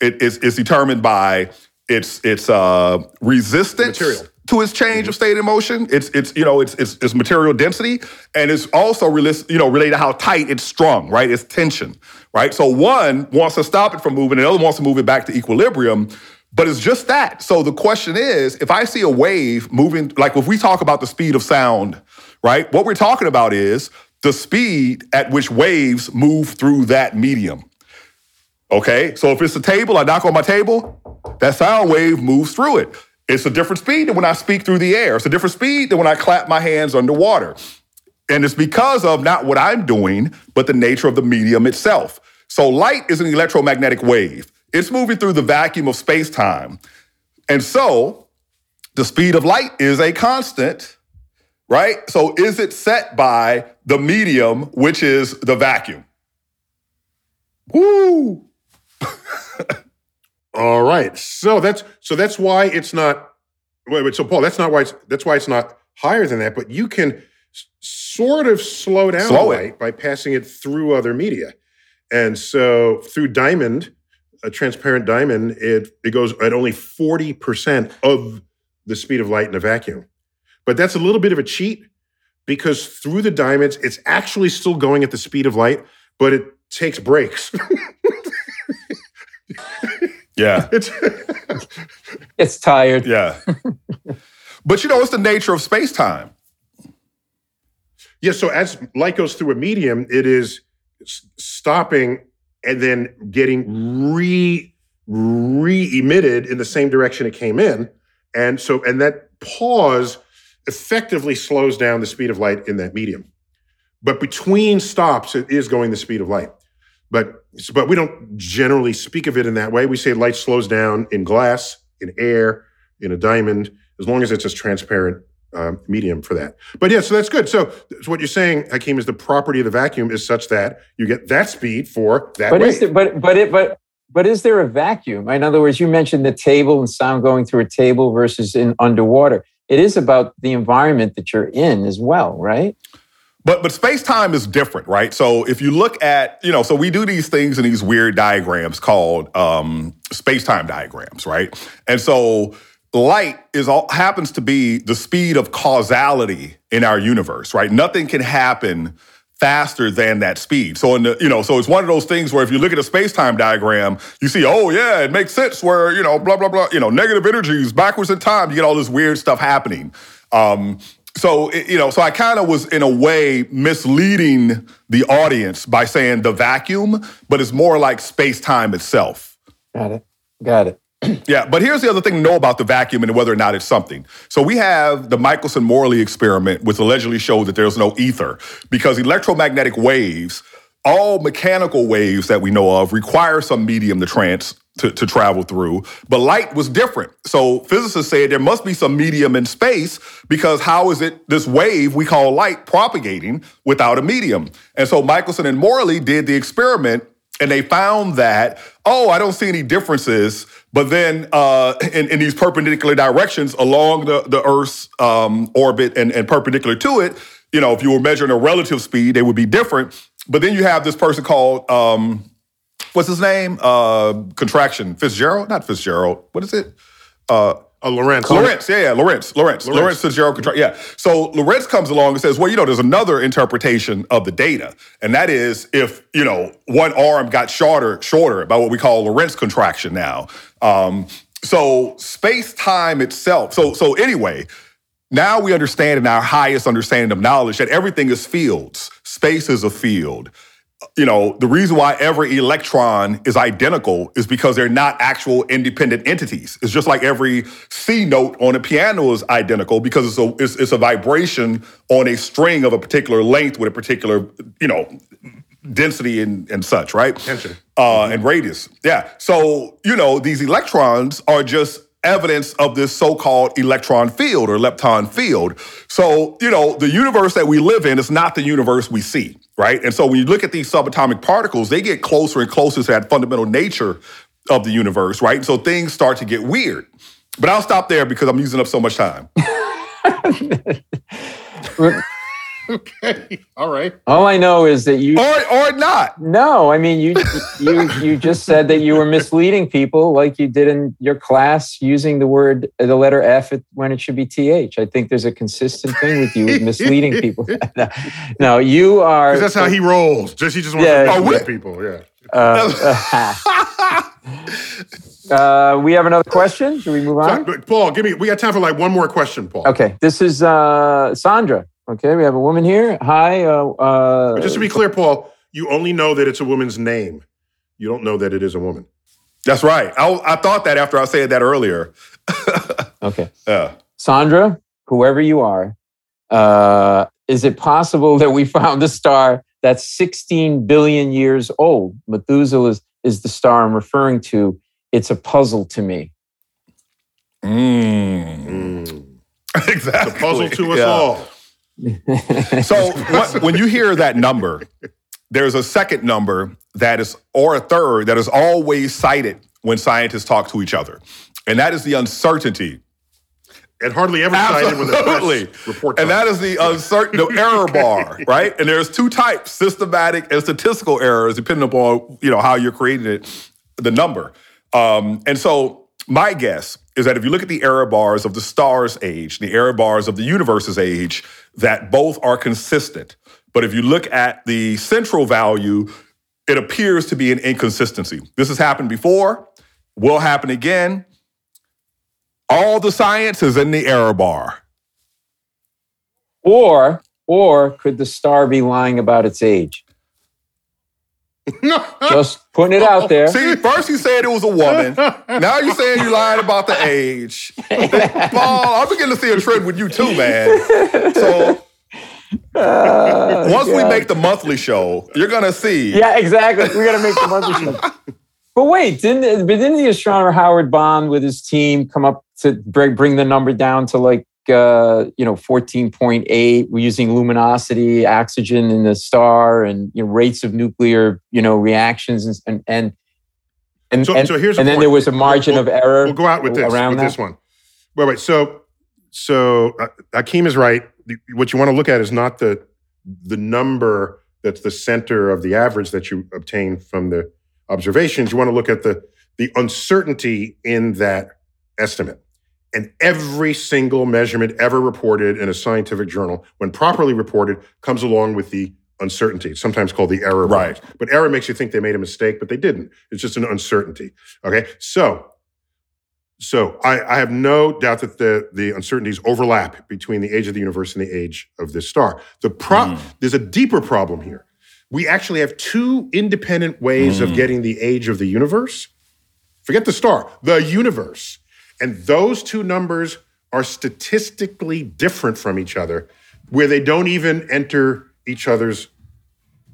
It is it's determined by its its uh, resistance Material. to its change of state of motion. It's it's you know it's it's, it's material density, and it's also you know related to how tight it's strung, right? It's tension, right? So one wants to stop it from moving, and the other wants to move it back to equilibrium. But it's just that. So the question is, if I see a wave moving, like if we talk about the speed of sound, right? What we're talking about is the speed at which waves move through that medium. Okay, so if it's a table, I knock on my table, that sound wave moves through it. It's a different speed than when I speak through the air. It's a different speed than when I clap my hands underwater. And it's because of not what I'm doing, but the nature of the medium itself. So light is an electromagnetic wave. It's moving through the vacuum of space-time. And so the speed of light is a constant, right? So is it set by the medium, which is the vacuum? Woo! All right. So that's so that's why it's not. Wait, wait. So Paul, that's not why it's that's why it's not higher than that. But you can sort of slow down Slow it. light by passing it through other media, and so through diamond, a transparent diamond, it it goes at only forty percent of the speed of light in a vacuum. But that's a little bit of a cheat because through the diamonds, it's actually still going at the speed of light, but it takes breaks. Yeah. it's It's tired. Yeah. but you know, it's the nature of space time. Yeah. So as light goes through a medium, it is stopping and then getting re re emitted in the same direction it came in, and so and that pause effectively slows down the speed of light in that medium. But between stops, it is going the speed of light. But but we don't generally speak of it in that way. We say light slows down in glass, in air, in a diamond, as long as it's as transparent um, medium for that. But yeah, so that's good. So, so what you're saying, Hakeem, is the property of the vacuum is such that you get that speed for that But wave. is there, but but it but but is there a vacuum? In other words, you mentioned the table and sound going through a table versus in underwater. It is about the environment that you're in as well, right? But but space time is different, right? So if you look at, you know, so we do these things in these weird diagrams called um, space time diagrams, right? And so light is all happens to be the speed of causality in our universe, right? Nothing can happen faster than that speed. So in the, you know, so it's one of those things where if you look at a space-time diagram, you see, oh yeah, it makes sense where, you know, blah, blah, blah, you know, negative energies backwards in time, you get all this weird stuff happening. Um, so you know, so I kind of was in a way misleading the audience by saying the vacuum, but it's more like space-time itself. Got it. Got it. Yeah, but here's the other thing to know about the vacuum and whether or not it's something. So we have the Michelson Morley experiment, which allegedly showed that there's no ether because electromagnetic waves, all mechanical waves that we know of, require some medium to trans to, to travel through. But light was different. So physicists said there must be some medium in space because how is it this wave we call light propagating without a medium? And so Michelson and Morley did the experiment and they found that oh i don't see any differences but then uh, in, in these perpendicular directions along the, the earth's um, orbit and, and perpendicular to it you know if you were measuring a relative speed they would be different. But then you have this person called um, what's his name? Uh, contraction. Fitzgerald? Not fitzgerald. What is it? Uh, uh, Lorentz. Lawrence, yeah, yeah, Lorentz, Lorentz, Lorentz Fitzgerald Contra- Yeah. So Lorentz comes along and says, well, you know, there's another interpretation of the data, and that is if you know one arm got shorter, shorter by what we call Lorentz contraction now. Um, so space time itself. So so anyway. Now we understand in our highest understanding of knowledge that everything is fields. Space is a field you know, the reason why every electron is identical is because they're not actual independent entities. It's just like every C note on a piano is identical because it's a it's, it's a vibration on a string of a particular length with a particular, you know, density and, and such, right? Tension. Uh, and radius. Yeah. So, you know, these electrons are just evidence of this so-called electron field or lepton field. So, you know, the universe that we live in is not the universe we see, right? And so when you look at these subatomic particles, they get closer and closer to that fundamental nature of the universe, right? So things start to get weird. But I'll stop there because I'm using up so much time. okay. All right. All I know is that you or or not. No, I mean you you you just said that you were misleading people like you did in your class using the word the letter F when it should be TH. I think there's a consistent thing with you with misleading people. no, you are Because that's how he rolls. Just he just wants Yeah. to mislead people. Yeah. Uh, uh, we have another question. Should we move on? Paul, give me. We got time for like one more question, Paul. Okay, this is uh, Sandra. Okay, we have a woman here. Hi. Uh, uh, just to be clear, Paul, you only know that it's a woman's name. You don't know that it is a woman. That's right. I, I thought that after I said that earlier. okay. Yeah. Sandra, whoever you are, uh, is it possible that we found a star that's 16 billion years old? Methuselah is, is the star I'm referring to. It's a puzzle to me. Mm. Exactly. It's a puzzle to us Yeah. all. So what, when you hear that number, there's a second number that is, or a third that is always cited when scientists talk to each other, and that is the uncertainty. And hardly ever cited when the Absolutely. press report. And that is the uncertain the error bar, right? And there's two types: systematic and statistical errors, depending upon you know how you're creating it, the number. Um, and so my guess is that if you look at the error bars of the star's age, the error bars of the universe's age, that both are consistent. But if you look at the central value, it appears to be an inconsistency. This has happened before, will happen again. All the science is in the error bar. Or, or could the star be lying about its age? Just putting it out there. See, first you said it was a woman. Now you're saying you lied about the age. Paul, I'm beginning to see a trend with you too, man. So Uh, once we make the monthly show, you're gonna see. Yeah, exactly. We're gonna make the monthly show. But wait, didn't but didn't the astronomer Howard Bond with his team come up to bring bring the number down to like uh, you know fourteen point eight? We're using luminosity, oxygen in the star, and you know, rates of nuclear you know reactions and and and and, So, and, so here's and then there was a margin We'll- of error. We'll go out with this around with that. this one. Wait, wait. So, so uh, Hakeem is right. What you want to look at is not the the number that's the center of the average that you obtain from the observations. You want to look at the the uncertainty in that estimate. And every single measurement ever reported in a scientific journal, when properly reported, comes along with the uncertainty. It's sometimes called the error Right. bars. But error makes you think they made a mistake, but they didn't. It's just an uncertainty. Okay. So so I, I have no doubt that the, the uncertainties overlap between the age of the universe and the age of this star. The pro- hmm. There's a deeper problem here. We actually have two independent ways of hmm. getting the age of the universe. Forget the star, the universe. And those two numbers are statistically different from each other, where they don't even enter each other's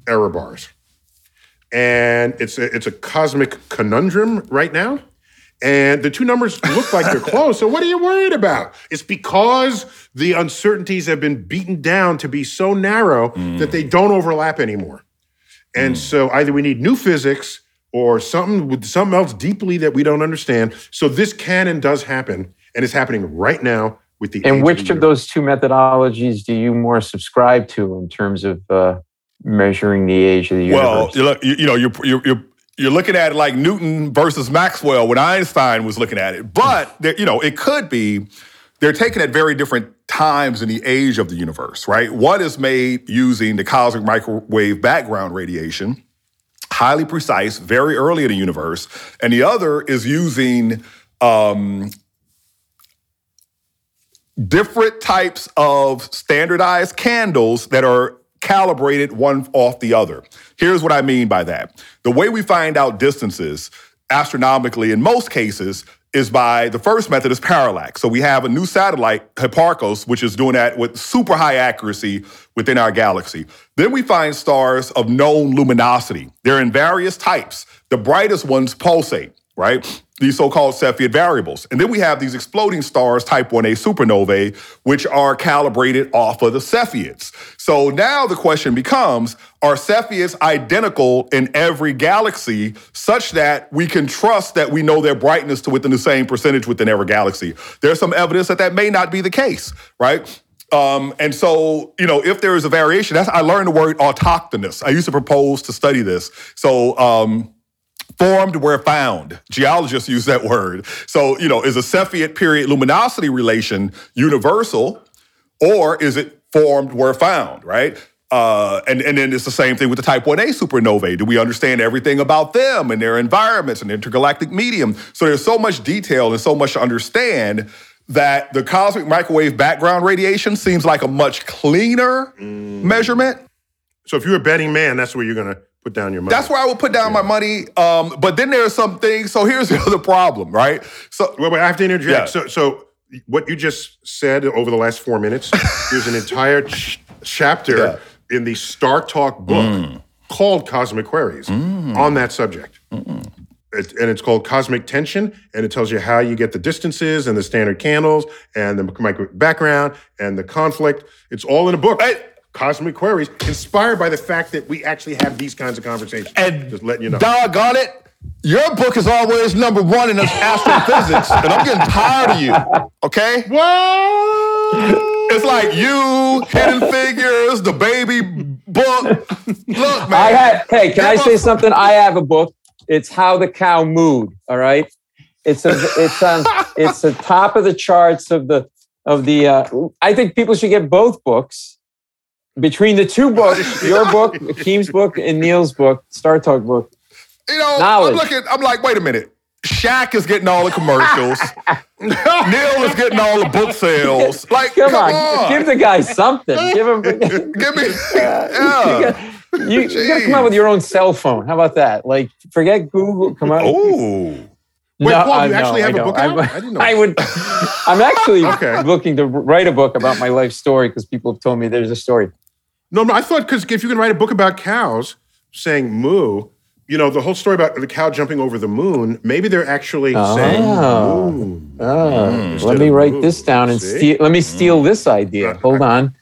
error bars. And it's a, it's a cosmic conundrum right now. And the two numbers look like they're close. So what are you worried about? It's because the uncertainties have been beaten down to be so narrow that mm. they don't overlap anymore. And mm. so either we need new physics or something with something else deeply that we don't understand. So this can and does happen, and it's happening right now with the. And which of universe. those two methodologies do you more subscribe to in terms of uh, measuring the age of the universe? Well, you look, you, you know, you're, you're you're you're looking at it like Newton versus Maxwell when Einstein was looking at it. But there, you know, it could be they're taken at very different times in the age of the universe, right? One is made using the cosmic microwave background radiation, highly precise, very early in the universe, and the other is using um, different types of standardized candles that are calibrated one off the other. Here's what I mean by that. The way we find out distances astronomically in most cases is by the first method is parallax. So we have a new satellite, Hipparcos, which is doing that with super high accuracy within our galaxy. Then we find stars of known luminosity. They're in various types. The brightest ones pulsate, right? These so-called Cepheid variables. And then we have these exploding stars, type 1a supernovae, which are calibrated off of the Cepheids. So now the question becomes, are Cepheids identical in every galaxy such that we can trust that we know their brightness to within the same percentage within every galaxy? There's some evidence that that may not be the case, right? Um, and so, you know, if there is a variation, that's I learned the word autochthonous. I used to propose to study this. So um, formed where found. Geologists use that word. So, you know, is a Cepheid period luminosity relation universal or is it formed where found, right? Uh, and, and then it's the same thing with the type 1a supernovae. Do we understand everything about them and their environments and intergalactic medium? So there's so much detail and so much to understand that the cosmic microwave background radiation seems like a much cleaner measurement. So if you're a betting man, that's where you're going to put down your money. That's where I would put down my money. Um, but then there's some things. So here's the other problem, right? So Wait, wait, I have to interject. Yeah. So, so what you just said over the last four minutes, there's an entire ch- chapter Yeah. in the Star Talk book called Cosmic Queries on that subject. It, and it's called Cosmic Tension, and it tells you how you get the distances and the standard candles and the micro background and the conflict. It's all in a book. Hey. Cosmic Queries, inspired by the fact that we actually have these kinds of conversations. and just letting you know. doggone it, your book is always number one in astrophysics, and I'm getting tired of you. Okay. What? It's like you, Hidden Figures, the baby book. Look, man. I had, hey, can I say us- something? I have a book. It's How the Cow Mooed. All right. It's a, it's on it's the top of the charts of the of the. Uh, I think people should get both books. Between the two books, your book, Hakeem's book, and Neil's book, Star Talk book, You know, Knowledge. I'm looking. I'm like, wait a minute. Shaq is getting all the commercials. Neil is getting all the book sales. Like, come, come, on, on. give the guy something. Give him. Give me. you, Yeah. got, you, you gotta come out with your own cell phone. How about that? Like, forget Google. Come out. Ooh. Wait, Paul, I you actually have a I book I'm, I didn't know. I would. I'm actually Okay. looking to write a book about my life story because people have told me there's a story. No, no, I thought because if you can write a book about cows saying moo, you know, the whole story about the cow jumping over the moon, maybe they're actually ah. saying Oh. moon. Oh, ah. instead let me write move. this down and steal. Let me steal mm. this idea. Hold on.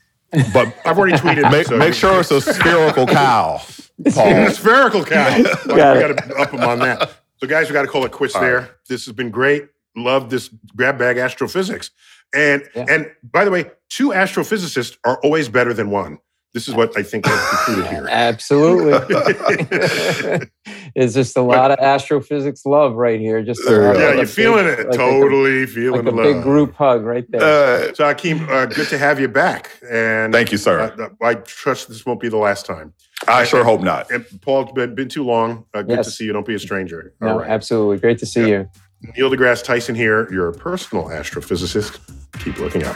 But I've already tweeted. make, so- make sure it's a spherical cow. A Paul. spherical cow. Well, Got we got to up them on that. So, guys, we got to call it quits there. This has been great. Love this grab bag astrophysics. And Yeah. and by the way, two astrophysicists are always better than one. This is what I think I've concluded here. Absolutely. it's just a lot of astrophysics love right here. Just a yeah, you're feeling big- it. like a- totally feeling Like a the big group hug right there. Uh, So, Hakeem, uh, good to have you back. And Thank you, sir. uh, I trust this won't be the last time. I sure hope not. And Paul, it's been, been too long. Uh, good to see you. Don't be a stranger. no, All right. absolutely. Great to see Yeah. you. Neil deGrasse Tyson here, your personal astrophysicist. Keep looking up.